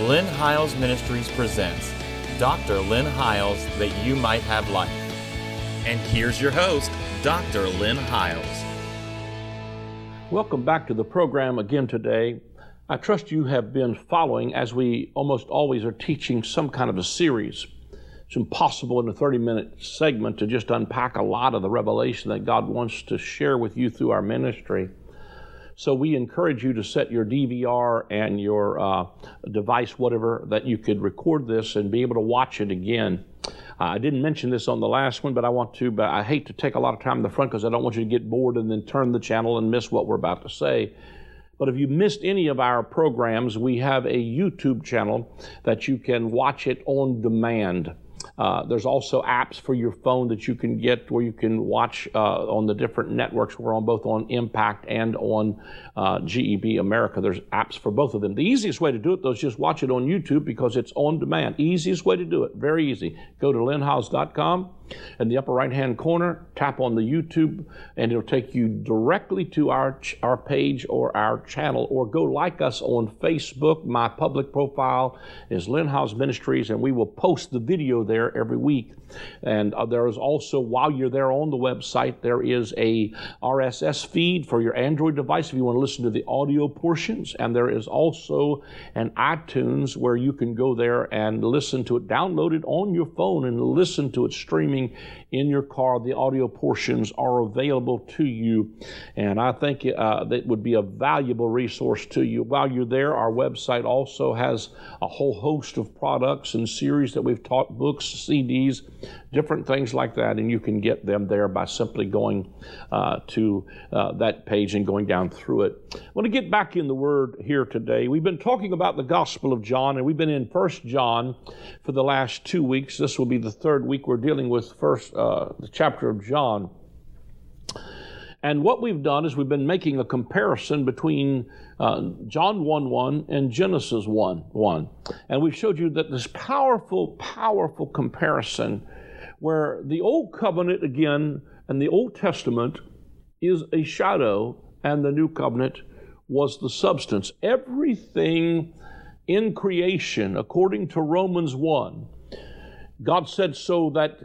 Lynn Hiles Ministries presents Dr. Lynn Hiles That You Might Have Life. And here's your host, Dr. Lynn Hiles. Welcome back to the program again today. I trust you have been following as we almost always are teaching some kind of a series. It's impossible in a 30 minute segment to just unpack a lot of the revelation that God wants to share with you through our ministry. So we encourage you to set your DVR and your uh, device, whatever, that you could record this and be able to watch it again. Uh, I didn't mention this on the last one, but I want to. But I hate to take a lot of time in the front because I don't want you to get bored and then turn the channel and miss what we're about to say. But if you missed any of our programs, we have a YouTube channel that you can watch it on demand. Uh, there's also apps for your phone that you can get where you can watch uh, on the different networks. We're on both on Impact and on uh, GEB America. There's apps for both of them. The easiest way to do it, though, is just watch it on YouTube because it's on demand. Easiest way to do it. Very easy. Go to lynnhiles.com in the upper right hand corner, tap on the YouTube, and it'll take you directly to our, our page or our channel, or go like us on Facebook. My public profile is Lynn Hiles Ministries, and we will post the video there every week. And uh, there is also, while you're there on the website, there is a RSS feed for your Android device if you want to listen to the audio portions. And there is also an iTunes where you can go there and listen to it, download it on your phone and listen to it streaming in your car. The audio portions are available to you. And I think uh, that would be a valuable resource to you. While you're there, our website also has a whole host of products and series that we've taught books, CDs, different things like that. And you can get them there by simply going uh, to uh, that page and going down through it. I want to get back in the Word here today. We've been talking about the Gospel of John, and we've been in First John for the last two weeks. This will be the third week we're dealing with First uh, the chapter of John. And what we've done is we've been making a comparison between uh, John 1 1 and Genesis 1 1. And we've showed you that this powerful, powerful comparison where the Old Covenant, again, and the Old Testament is a shadow, and the New Covenant was the substance. Everything in creation, according to Romans 1, God said so that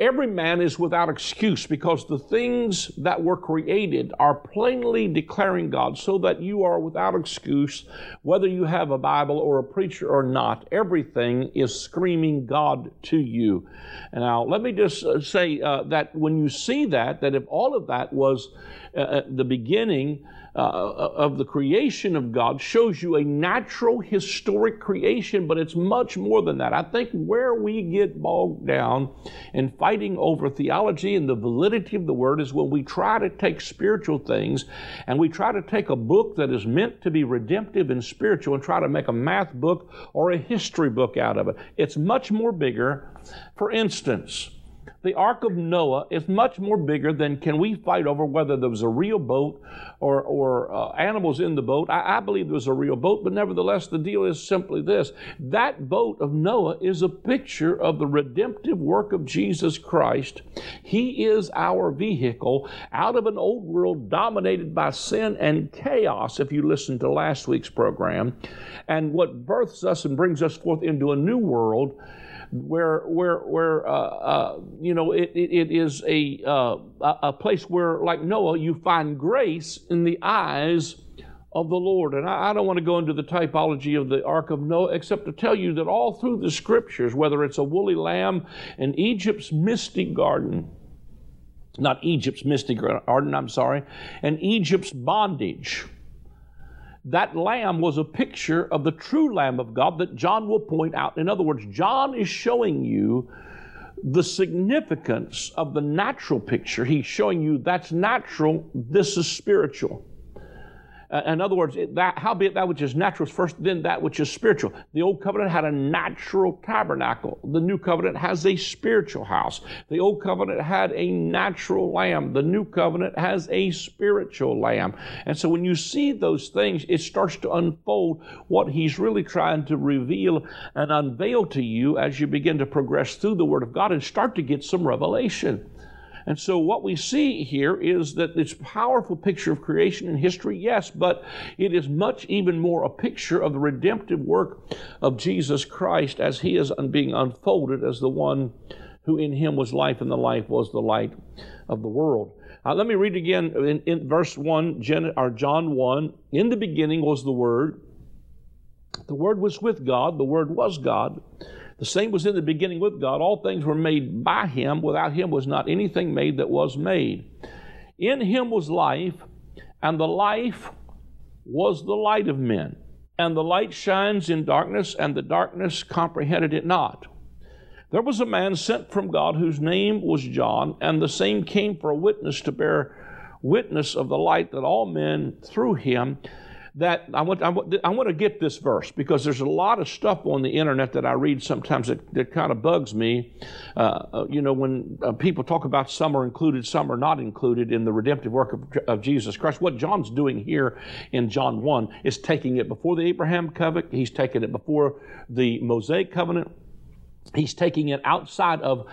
every man is without excuse because the things that were created are plainly declaring God, so that you are without excuse, whether you have a Bible or a preacher or not. Everything is screaming God to you. Now, let me just uh, say uh, that when you see that, that if all of that was uh, the beginning, uh, of the creation of God shows you a natural historic creation, but it's much more than that. I think where we get bogged down in fighting over theology and the validity of the Word is when we try to take spiritual things and we try to take a book that is meant to be redemptive and spiritual and try to make a math book or a history book out of it. It's much more bigger. For instance, the Ark of Noah is much more bigger than can we fight over whether there was a real boat or, or uh, animals in the boat. I, I believe there was a real boat, but nevertheless, the deal is simply this that boat of Noah is a picture of the redemptive work of Jesus Christ. He is our vehicle out of an old world dominated by sin and chaos, if you listen to last week's program, and what births us and brings us forth into a new world where where where uh, uh, you know it, it, it is a uh, a place where like Noah you find grace in the eyes of the Lord. And I, I, don't want to go into the typology of the Ark of Noah except to tell you that all through the scriptures, whether it's a woolly lamb in Egypt's misty garden, not Egypt's misty garden, I'm sorry, and Egypt's bondage that lamb was a picture of the true Lamb of God that John will point out. In other words, John is showing you the significance of the natural picture. He's showing you that's natural, this is spiritual. Uh, in other words, that, howbeit that which is natural is first, then that which is spiritual. The old covenant had a natural tabernacle. The new covenant has a spiritual house. The old covenant had a natural lamb. The new covenant has a spiritual lamb. And so when you see those things, it starts to unfold what he's really trying to reveal and unveil to you as you begin to progress through the Word of God and start to get some revelation. And so, what we see here is that it's a powerful picture of creation and history, yes, but it is much even more a picture of the redemptive work of Jesus Christ as he is being unfolded as the one who in him was life, and the life was the light of the world. Uh, let me read again in, in verse 1, Gen, or John 1. In the beginning was the Word. The Word was with God, the Word was God. The same was in the beginning with God. All things were made by him. Without him was not anything made that was made. In him was life, and the life was the light of men. And the light shines in darkness, and the darkness comprehended it not. There was a man sent from God whose name was John, and the same came for a witness to bear witness of the light that all men through him that I want, I want, I want to get this verse because there's a lot of stuff on the internet that I read sometimes that, that kind of bugs me. Uh, uh, you know, when uh, people talk about some are included, some are not included in the redemptive work of, of, Jesus Christ. What John's doing here in John 1 is taking it before the Abraham covenant, he's taking it before the Mosaic covenant. He's taking it outside of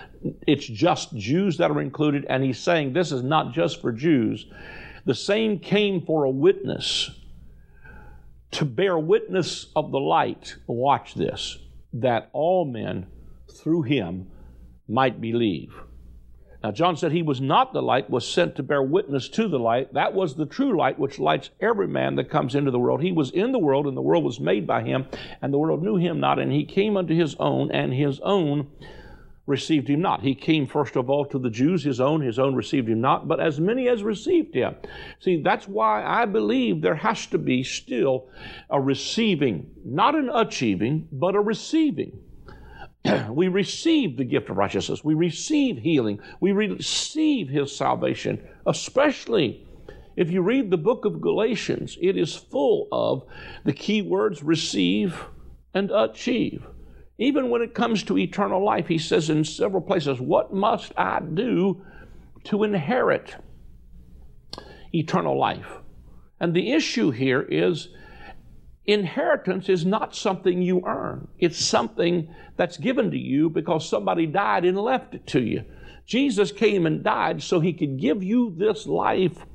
it's just Jews that are included, and he's saying this is not just for Jews. The same came for a witness to bear witness of the light, watch this, that all men through him might believe. Now, John said he was not the light, was sent to bear witness to the light. That was the true light which lights every man that comes into the world. He was in the world, and the world was made by him, and the world knew him not, and he came unto his own, and his own received him not. He came first of all to the Jews, his own, his own received him not, but as many as received him. See, that's why I believe there has to be still a receiving, not an achieving, but a receiving. we receive the gift of righteousness, we receive healing, we receive his salvation, especially. If you read the book of Galatians, it is full of the key words receive and achieve. Even when it comes to eternal life, he says in several places, What must I do to inherit eternal life? And the issue here is inheritance is not something you earn, it's something that's given to you because somebody died and left it to you. Jesus came and died so he could give you this life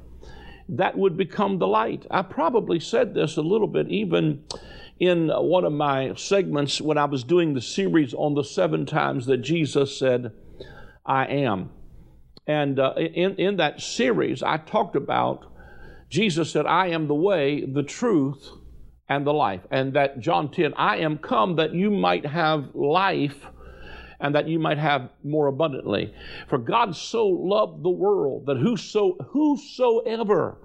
that would become the light. I probably said this a little bit even in one of my segments when I was doing the series on the seven times that Jesus said, I am. And uh, in, in that series, I talked about Jesus said, I am the way, the truth, and the life. And that John 10, I am come that you might have life and that you might have more abundantly. For God so loved the world that whoso, whosoever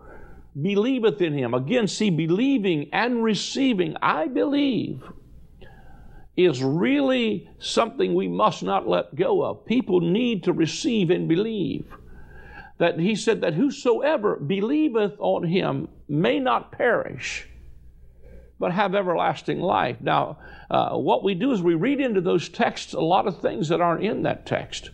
believeth in him. Again, see, believing and receiving, I believe, is really something we must not let go of. People need to receive and believe. That he said that whosoever believeth on him may not perish, but have everlasting life. Now, uh, what we do is we read into those texts a lot of things that aren't in that text.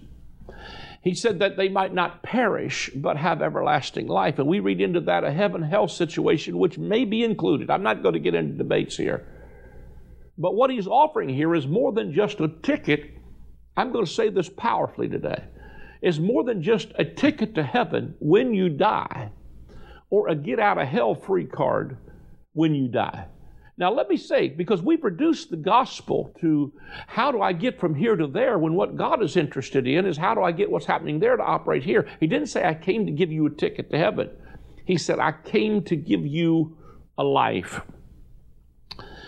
He said that they might not perish, but have everlasting life. And we read into that a heaven hell situation, which may be included. I'm not going to get into debates here. But what he's offering here is more than just a ticket. I'm going to say this powerfully today. Is more than just a ticket to heaven when you die, or a get out of hell free card when you die. Now, let me say, because we reduce the gospel to how do I get from here to there when what God is interested in is how do I get what's happening there to operate here. He didn't say, I came to give you a ticket to heaven. He said, I came to give you a life.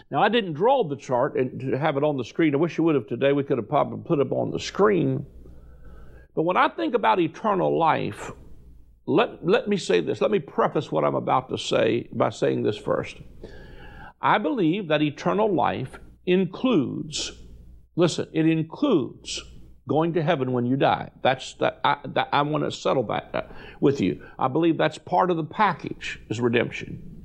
Now, I didn't draw the chart and to have it on the screen. I wish you would have today. We could have probably put it up on the screen. But when I think about eternal life, let, let me say this. Let me preface what I'm about to say by saying this first. I believe that eternal life includes, listen, it includes going to heaven when you die. That's that I, that, I want to settle that uh, with you. I believe that's part of the package is redemption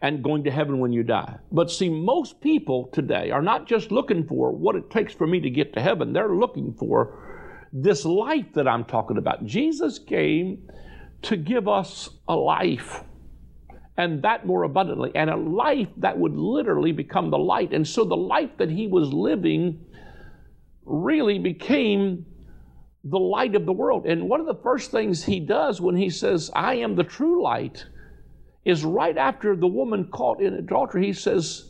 and going to heaven when you die. But see, most people today are not just looking for what it takes for me to get to heaven. They're looking for this life that I'm talking about. Jesus came to give us a life and that more abundantly, and a life that would literally become the light. And so the life that he was living really became the light of the world. And one of the first things he does when he says, I am the true light, is right after the woman caught in adultery, he says,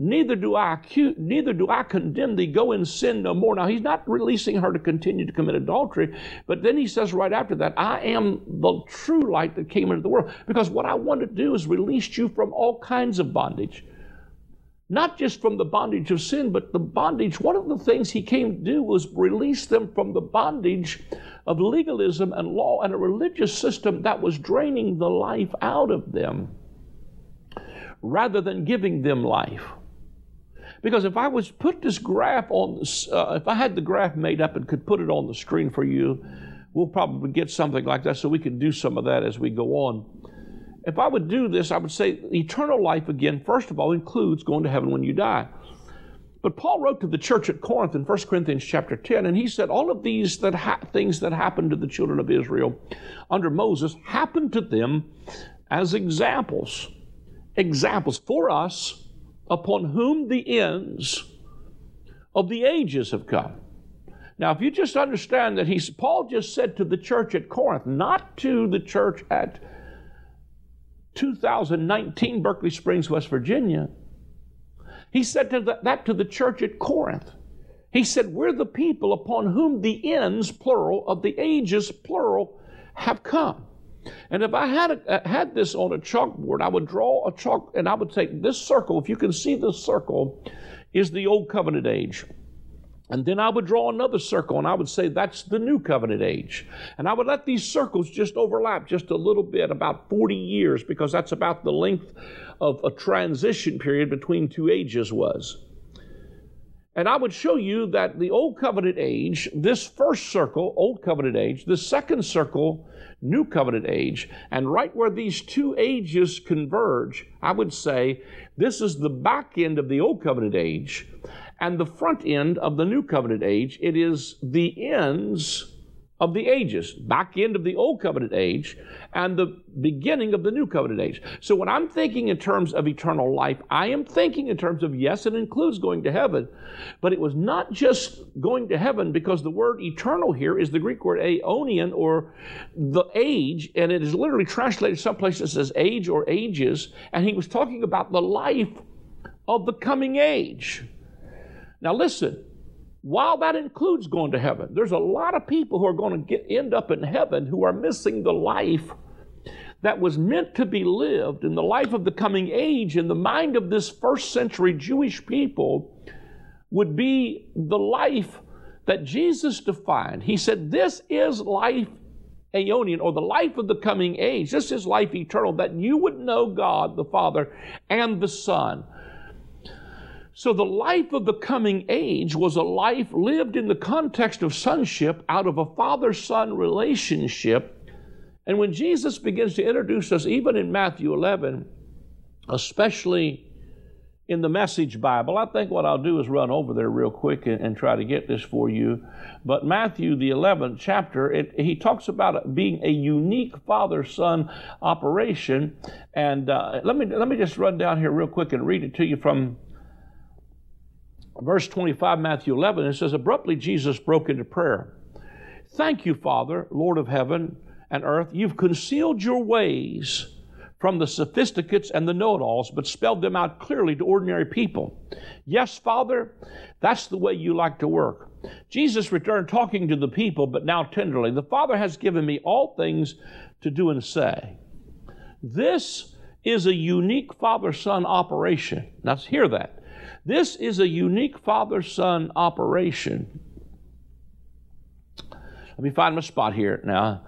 Neither do I accuse, neither do I condemn thee, go and sin no more. Now he's not releasing her to continue to commit adultery, but then he says right after that, I am the true light that came into the world. Because what I want to do is release you from all kinds of bondage not just from the bondage of sin, but the bondage. One of the things he came to do was release them from the bondage of legalism and law and a religious system that was draining the life out of them rather than giving them life. Because if I was put this graph on, uh, if I had the graph made up and could put it on the screen for you, we'll probably get something like that so we can do some of that as we go on if I would do this, I would say eternal life again, first of all, includes going to heaven when you die. But Paul wrote to the church at Corinth in 1 Corinthians chapter 10, and he said, All of these that ha- things that happened to the children of Israel under Moses happened to them as examples. Examples for us upon whom the ends of the ages have come. Now, if you just understand that he's Paul just said to the church at Corinth, not to the church at 2019 Berkeley Springs, West Virginia. He said to the, that to the church at Corinth. He said, We're the people upon whom the ends, plural, of the ages, plural, have come. And if I had, a, uh, had this on a chalkboard, I would draw a chalk and I would take this circle. If you can see this circle, is the old covenant age. And then I would draw another circle and I would say that's the new covenant age. And I would let these circles just overlap just a little bit, about 40 years, because that's about the length of a transition period between two ages was. And I would show you that the Old Covenant age, this first circle, Old Covenant age, the second circle, New Covenant age, and right where these two ages converge, I would say this is the back end of the Old Covenant age, and the front end of the new covenant age. It is the ends of the ages, back end of the old covenant age and the beginning of the new covenant age. So when I'm thinking in terms of eternal life, I am thinking in terms of yes, it includes going to heaven, but it was not just going to heaven because the word eternal here is the Greek word aeonian or the age, and it is literally translated someplace that says age or ages, and he was talking about the life of the coming age. Now, listen, while that includes going to heaven, there's a lot of people who are going to get, end up in heaven who are missing the life that was meant to be lived in the life of the coming age in the mind of this first century Jewish people would be the life that Jesus defined. He said, This is life aeonian, or the life of the coming age. This is life eternal, that you would know God the Father and the Son. So the life of the coming age was a life lived in the context of sonship out of a father son relationship. And when Jesus begins to introduce us, even in Matthew 11, especially in the Message Bible, I think what I'll do is run over there real quick and, and try to get this for you. But Matthew, the 11th chapter, it, he talks about it being a unique father son operation. And uh, let, me, let me just run down here real quick and read it to you from verse 25, Matthew 11, it says, Abruptly Jesus broke into prayer. Thank you, Father, Lord of heaven and earth. You've concealed your ways from the sophisticates and the know it alls, but spelled them out clearly to ordinary people. Yes, Father, that's the way you like to work. Jesus returned talking to the people, but now tenderly. The Father has given me all things to do and say. This is a unique father son operation. Now, hear that. This is a unique father son operation. Let me find my spot here now.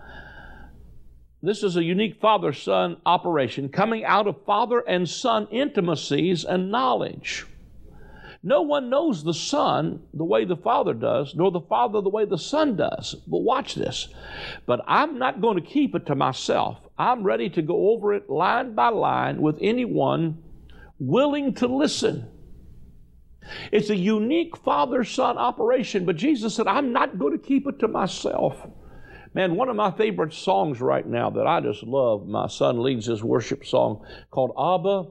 This is a unique father son operation coming out of father and son intimacies and knowledge. No one knows the Son the way the Father does, nor the Father the way the Son does. But watch this. But I'm not going to keep it to myself. I'm ready to go over it line by line with anyone willing to listen. It's a unique father son operation, but Jesus said, I'm not going to keep it to myself. Man, one of my favorite songs right now that I just love, my son leads his worship song called Abba,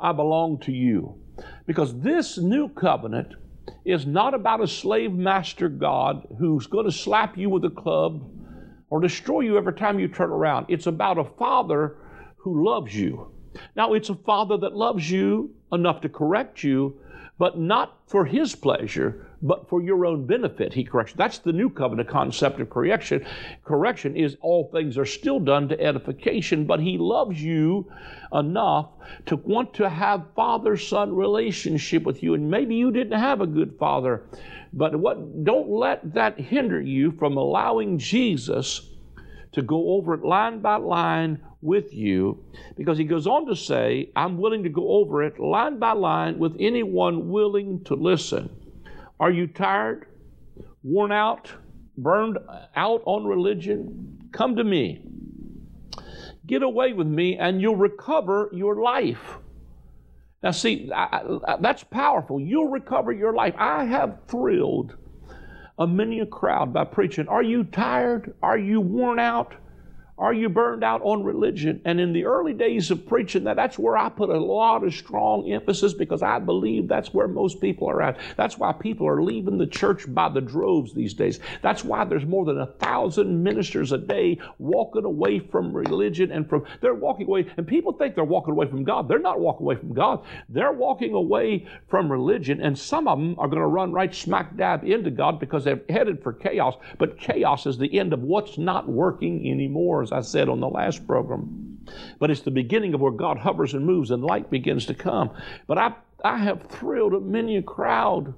I Belong to You. Because this new covenant is not about a slave master God who's going to slap you with a club or destroy you every time you turn around. It's about a father who loves you. Now, it's a father that loves you enough to correct you, but not for his pleasure, but for your own benefit. He corrects. That's the new covenant concept of correction. Correction is all things are still done to edification, but he loves you enough to want to have father son relationship with you. And maybe you didn't have a good father, but what don't let that hinder you from allowing Jesus to go over it line by line with you because he goes on to say, I'm willing to go over it line by line with anyone willing to listen. Are you tired, worn out, burned out on religion? Come to me. Get away with me and you'll recover your life. Now, see, I, I, that's powerful. You'll recover your life. I have thrilled a many a crowd by preaching. Are you tired? Are you worn out? Are you burned out on religion? And in the early days of preaching that, that's where I put a lot of strong emphasis because I believe that's where most people are at. That's why people are leaving the church by the droves these days. That's why there's more than a thousand ministers a day walking away from religion and from, they're walking away, and people think they're walking away from God. They're not walking away from God. They're walking away from religion, and some of them are going to run right smack dab into God because they're headed for chaos. But chaos is the end of what's not working anymore as I said on the last program. But it's the beginning of where God hovers and moves and light begins to come. But I, I have thrilled many a crowd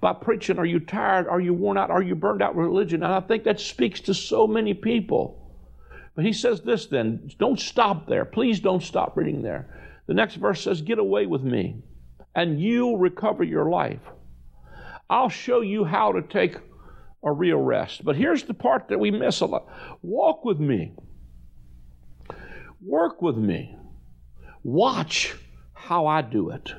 by preaching, Are you tired? Are you worn out? Are you burned out with religion? And I think that speaks to so many people. But he says this then don't stop there. Please don't stop reading there. The next verse says, Get away with me, and you'll recover your life. I'll show you how to take a real rest. But here's the part that we miss a lot walk with me. Work with me. Watch how I do it.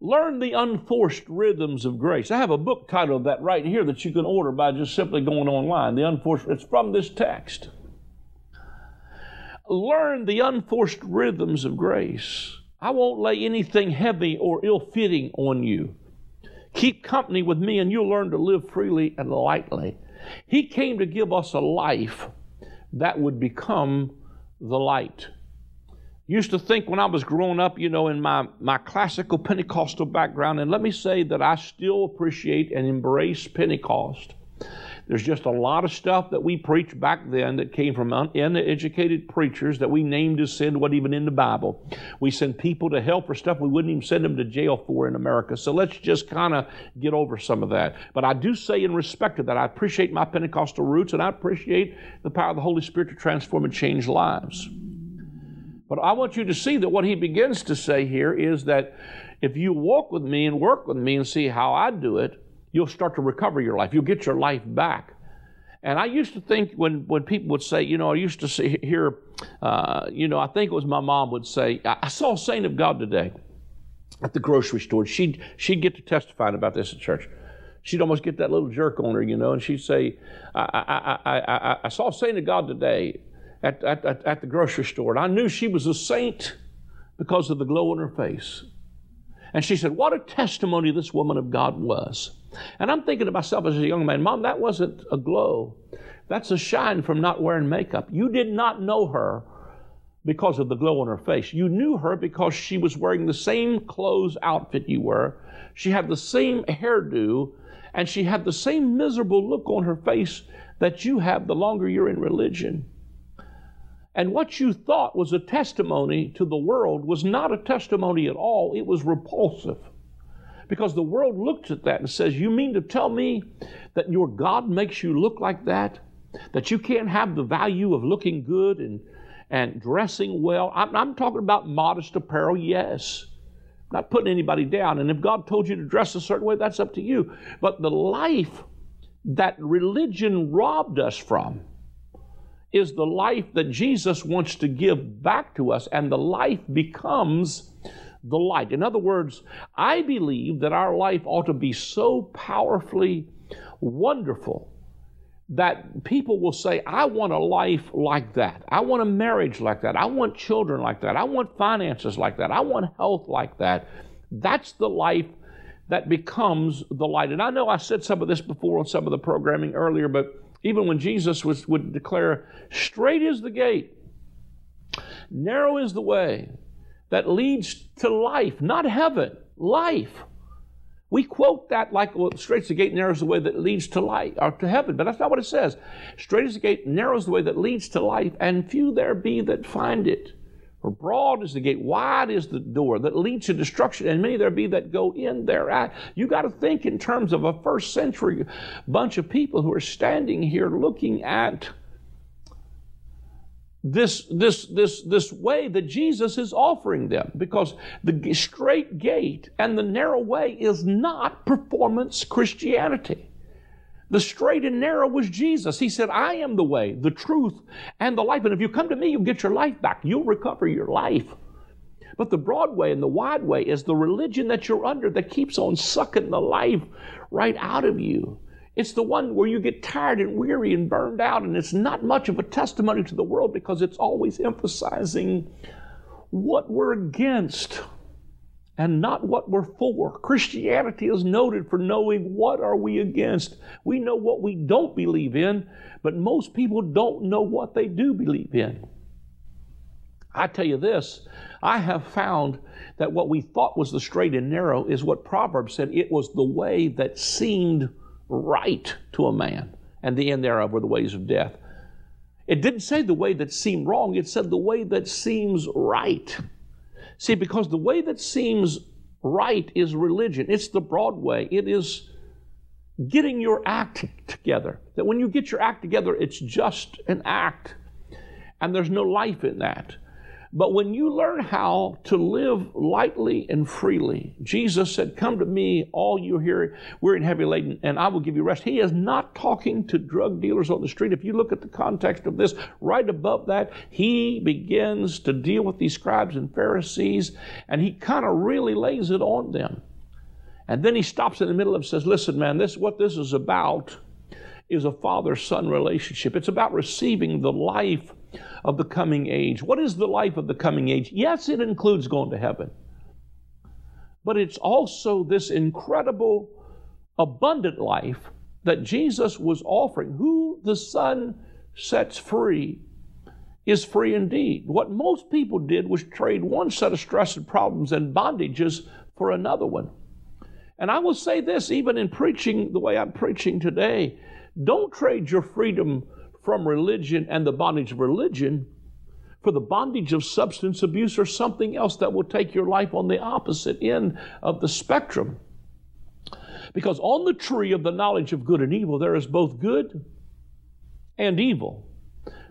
Learn the unforced rhythms of grace. I have a book titled that right here that you can order by just simply going online. The unforced, it's from this text. Learn the unforced rhythms of grace. I won't lay anything heavy or ill fitting on you. Keep company with me, and you'll learn to live freely and lightly. He came to give us a life that would become the light. Used to think when I was growing up, you know, in my, my classical Pentecostal background, and let me say that I still appreciate and embrace Pentecost. There's just a lot of stuff that we preached back then that came from uneducated preachers that we named as sin, wasn't even in the Bible. We send people to hell for stuff we wouldn't even send them to jail for in America. So let's just kind of get over some of that. But I do say, in respect to that, I appreciate my Pentecostal roots and I appreciate the power of the Holy Spirit to transform and change lives. But I want you to see that what he begins to say here is that if you walk with me and work with me and see how I do it, you'll start to recover your life. You'll get your life back. And I used to think when, when people would say, you know, I used to see, hear, uh, you know, I think it was my mom would say, I saw a saint of God today at the grocery store. She'd, she'd get to testifying about this at church. She'd almost get that little jerk on her, you know, and she'd say, I, I, I, I, I saw a saint of God today at, at, at, at the grocery store. And I knew she was a saint because of the glow on her face. And she said, What a testimony this woman of God was. And I'm thinking to myself as a young man, Mom, that wasn't a glow. That's a shine from not wearing makeup. You did not know her because of the glow on her face. You knew her because she was wearing the same clothes outfit you were. She had the same hairdo, and she had the same miserable look on her face that you have the longer you're in religion. And what you thought was a testimony to the world was not a testimony at all, it was repulsive. Because the world looks at that and says, You mean to tell me that your God makes you look like that? That you can't have the value of looking good and, and dressing well? I'm, I'm talking about modest apparel, yes. Not putting anybody down. And if God told you to dress a certain way, that's up to you. But the life that religion robbed us from is the life that Jesus wants to give back to us, and the life becomes the light. In other words, I believe that our life ought to be so powerfully wonderful that people will say, I want a life like that. I want a marriage like that. I want children like that. I want finances like that. I want health like that. That's the life that becomes the light. And I know I said some of this before on some of the programming earlier, but even when Jesus was, would declare, straight is the gate, narrow is the way that leads to life, not heaven, life. We quote that like, well, straight is the gate, narrow is the way that leads to life or uh, to heaven, but that's not what it says. Straight is the gate, narrow is the way that leads to life, and few there be that find it. For broad is the gate, wide is the door that leads to destruction, and many there be that go in thereat. You got to think in terms of a first century bunch of people who are standing here looking at this, this, this, this way that Jesus is offering them because the straight gate and the narrow way is not performance Christianity. The straight and narrow was Jesus. He said, I am the way, the truth, and the life. And if you come to me, you'll get your life back. You'll recover your life. But the broad way and the wide way is the religion that you're under that keeps on sucking the life right out of you. It's the one where you get tired and weary and burned out, and it's not much of a testimony to the world because it's always emphasizing what we're against and not what we're for. Christianity is noted for knowing what are we against. We know what we don't believe in, but most people don't know what they do believe in. I tell you this, I have found that what we thought was the straight and narrow is what Proverbs said it was the way that seemed right to a man, and the end thereof were the ways of death. It didn't say the way that seemed wrong, it said the way that seems right. See, because the way that seems right is religion, it's the broad way. It is getting your act together. That when you get your act together, it's just an act, and there's no life in that. But when you learn how to live lightly and freely, Jesus said, Come to me, all you here, we're in heavy laden, and I will give you rest. He is not talking to drug dealers on the street. If you look at the context of this, right above that, he begins to deal with these scribes and Pharisees, and he kind of really lays it on them. And then he stops in the middle and says, Listen, man, this what this is about is a father son relationship. It's about receiving the life of the coming age. What is the life of the coming age? Yes, it includes going to heaven, but it's also this incredible, abundant life that Jesus was offering. Who the Son sets free is free indeed. What most people did was trade one set of stress and problems and bondages for another one. And I will say this, even in preaching the way I'm preaching today, don't trade your freedom from religion and the bondage of religion for the bondage of substance abuse or something else that will take your life on the opposite end of the spectrum. Because on the tree of the knowledge of good and evil, there is both good and evil.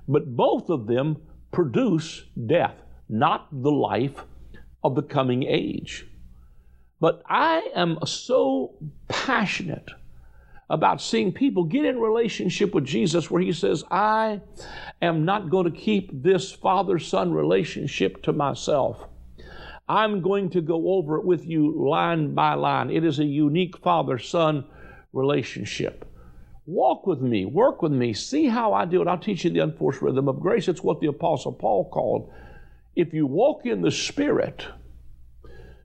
But both of them produce death, not the life of the coming age. But I am so passionate about seeing people get in relationship with Jesus where he says, I am not going to keep this father son relationship to myself. I'm going to go over it with you line by line. It is a unique father son relationship. Walk with me, work with me, see how I do it. I'll teach you the unforced rhythm of grace. It's what the Apostle Paul called. If you walk in the Spirit,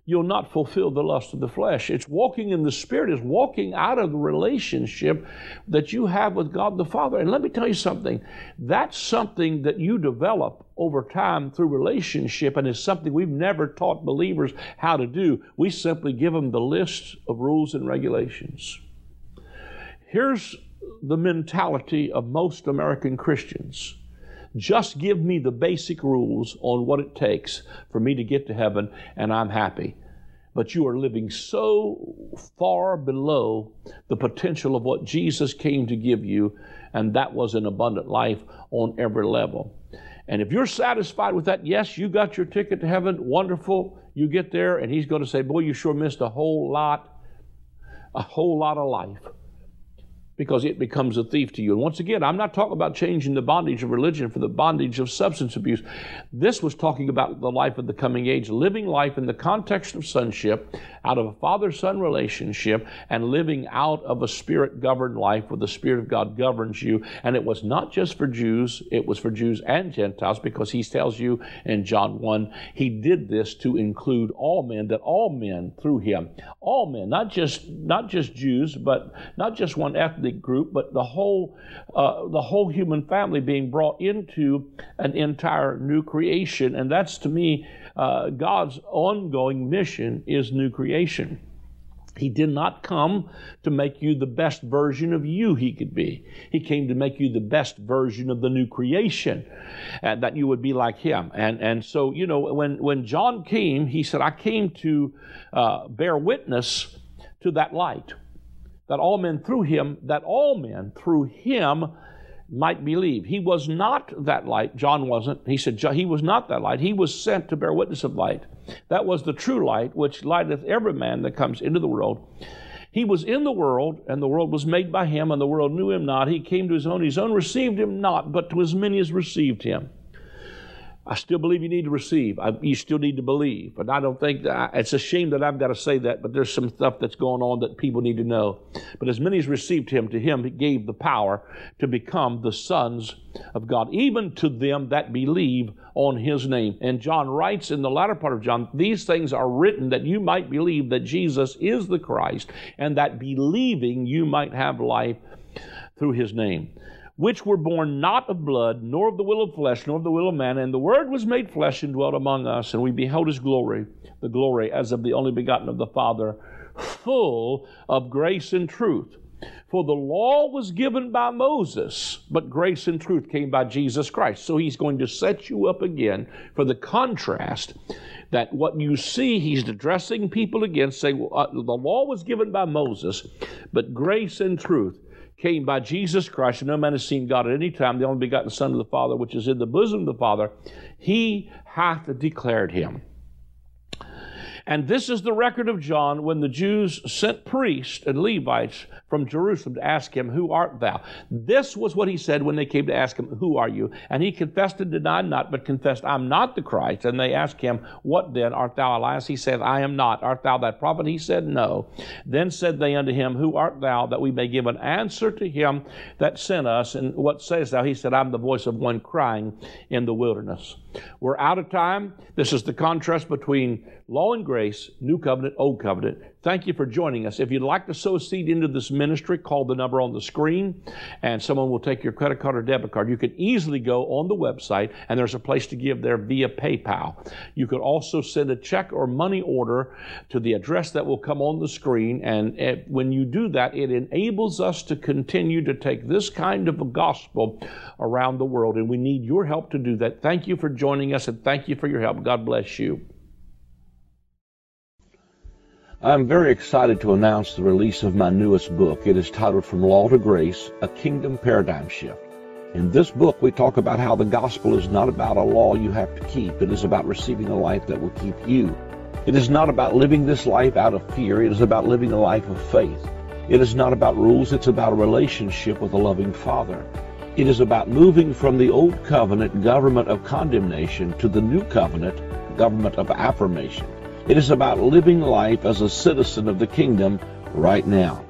you'll not fulfill the lust of the flesh. It's walking in the Spirit, is walking out of the relationship that you have with God the Father. And let me tell you something that's something that you develop over time through relationship, and is something we've never taught believers how to do. We simply give them the list of rules and regulations. Here's the mentality of most American Christians just give me the basic rules on what it takes for me to get to heaven, and I'm happy. But you are living so far below the potential of what Jesus came to give you, and that was an abundant life on every level. And if you're satisfied with that, yes, you got your ticket to heaven, wonderful. You get there, and He's going to say, Boy, you sure missed a whole lot, a whole lot of life because it becomes a thief to you. And once again, I'm not talking about changing the bondage of religion for the bondage of substance abuse. This was talking about the life of the coming age, living life in the context of sonship, out of a father son relationship, and living out of a spirit governed life where the Spirit of God governs you. And it was not just for Jews, it was for Jews and Gentiles because he tells you in John 1, he did this to include all men, that all men through him, all men, not just not just Jews, but not just one ethnic group, but the whole, uh, the whole human family being brought into an entire new creation. And that's to me, uh, God's ongoing mission is new creation. He did not come to make you the best version of you he could be. He came to make you the best version of the new creation, and that you would be like him. And, and so, you know, when, when John came, he said, I came to uh, bear witness to that light that all men through him, that all men through him might believe. He was not that light. John wasn't. He said he was not that light. He was sent to bear witness of light. That was the true light, which lighteth every man that comes into the world. He was in the world, and the world was made by him, and the world knew him not. He came to his own. His own received him not, but to as many as received him. I still believe you need to receive. I, you still need to believe. But I don't think that I, it's a shame that I've got to say that, but there's some stuff that's going on that people need to know. But as many as received him, to him he gave the power to become the sons of God, even to them that believe on his name. And John writes in the latter part of John, these things are written that you might believe that Jesus is the Christ, and that believing you might have life through his name which were born not of blood, nor of the will of flesh, nor of the will of man. And the Word was made flesh and dwelt among us, and we beheld his glory, the glory as of the only begotten of the Father, full of grace and truth. For the law was given by Moses, but grace and truth came by Jesus Christ. So he's going to set you up again for the contrast that what you see, he's addressing people against, saying, well, uh, the law was given by Moses, but grace and truth came by Jesus Christ, no man has seen God at any time, the only begotten Son of the Father, which is in the bosom of the Father, he hath declared him. And this is the record of John when the Jews sent priests and Levites from Jerusalem to ask him, Who art thou? This was what he said when they came to ask him, Who are you? And he confessed and denied not, but confessed, I'm not the Christ. And they asked him, What then? Art thou Elias? He said, I am not. Art thou that prophet? He said, No. Then said they unto him, Who art thou? That we may give an answer to him that sent us. And what sayest thou? He said, I'm the voice of one crying in the wilderness. We're out of time. This is the contrast between law and grace, new covenant, old covenant. Thank you for joining us. If you'd like to sow a seed into this ministry, call the number on the screen and someone will take your credit card or debit card. You can easily go on the website and there's a place to give there via PayPal. You could also send a check or money order to the address that will come on the screen. And it, when you do that, it enables us to continue to take this kind of a gospel around the world. And we need your help to do that. Thank you for joining us and thank you for your help. God bless you. I'm very excited to announce the release of my newest book. It is titled From Law to Grace, A Kingdom Paradigm Shift. In this book, we talk about how the gospel is not about a law you have to keep. It is about receiving a life that will keep you. It is not about living this life out of fear. It is about living a life of faith. It is not about rules. It's about a relationship with a loving Father. It is about moving from the old covenant government of condemnation to the new covenant government of affirmation. It is about living life as a citizen of the kingdom right now.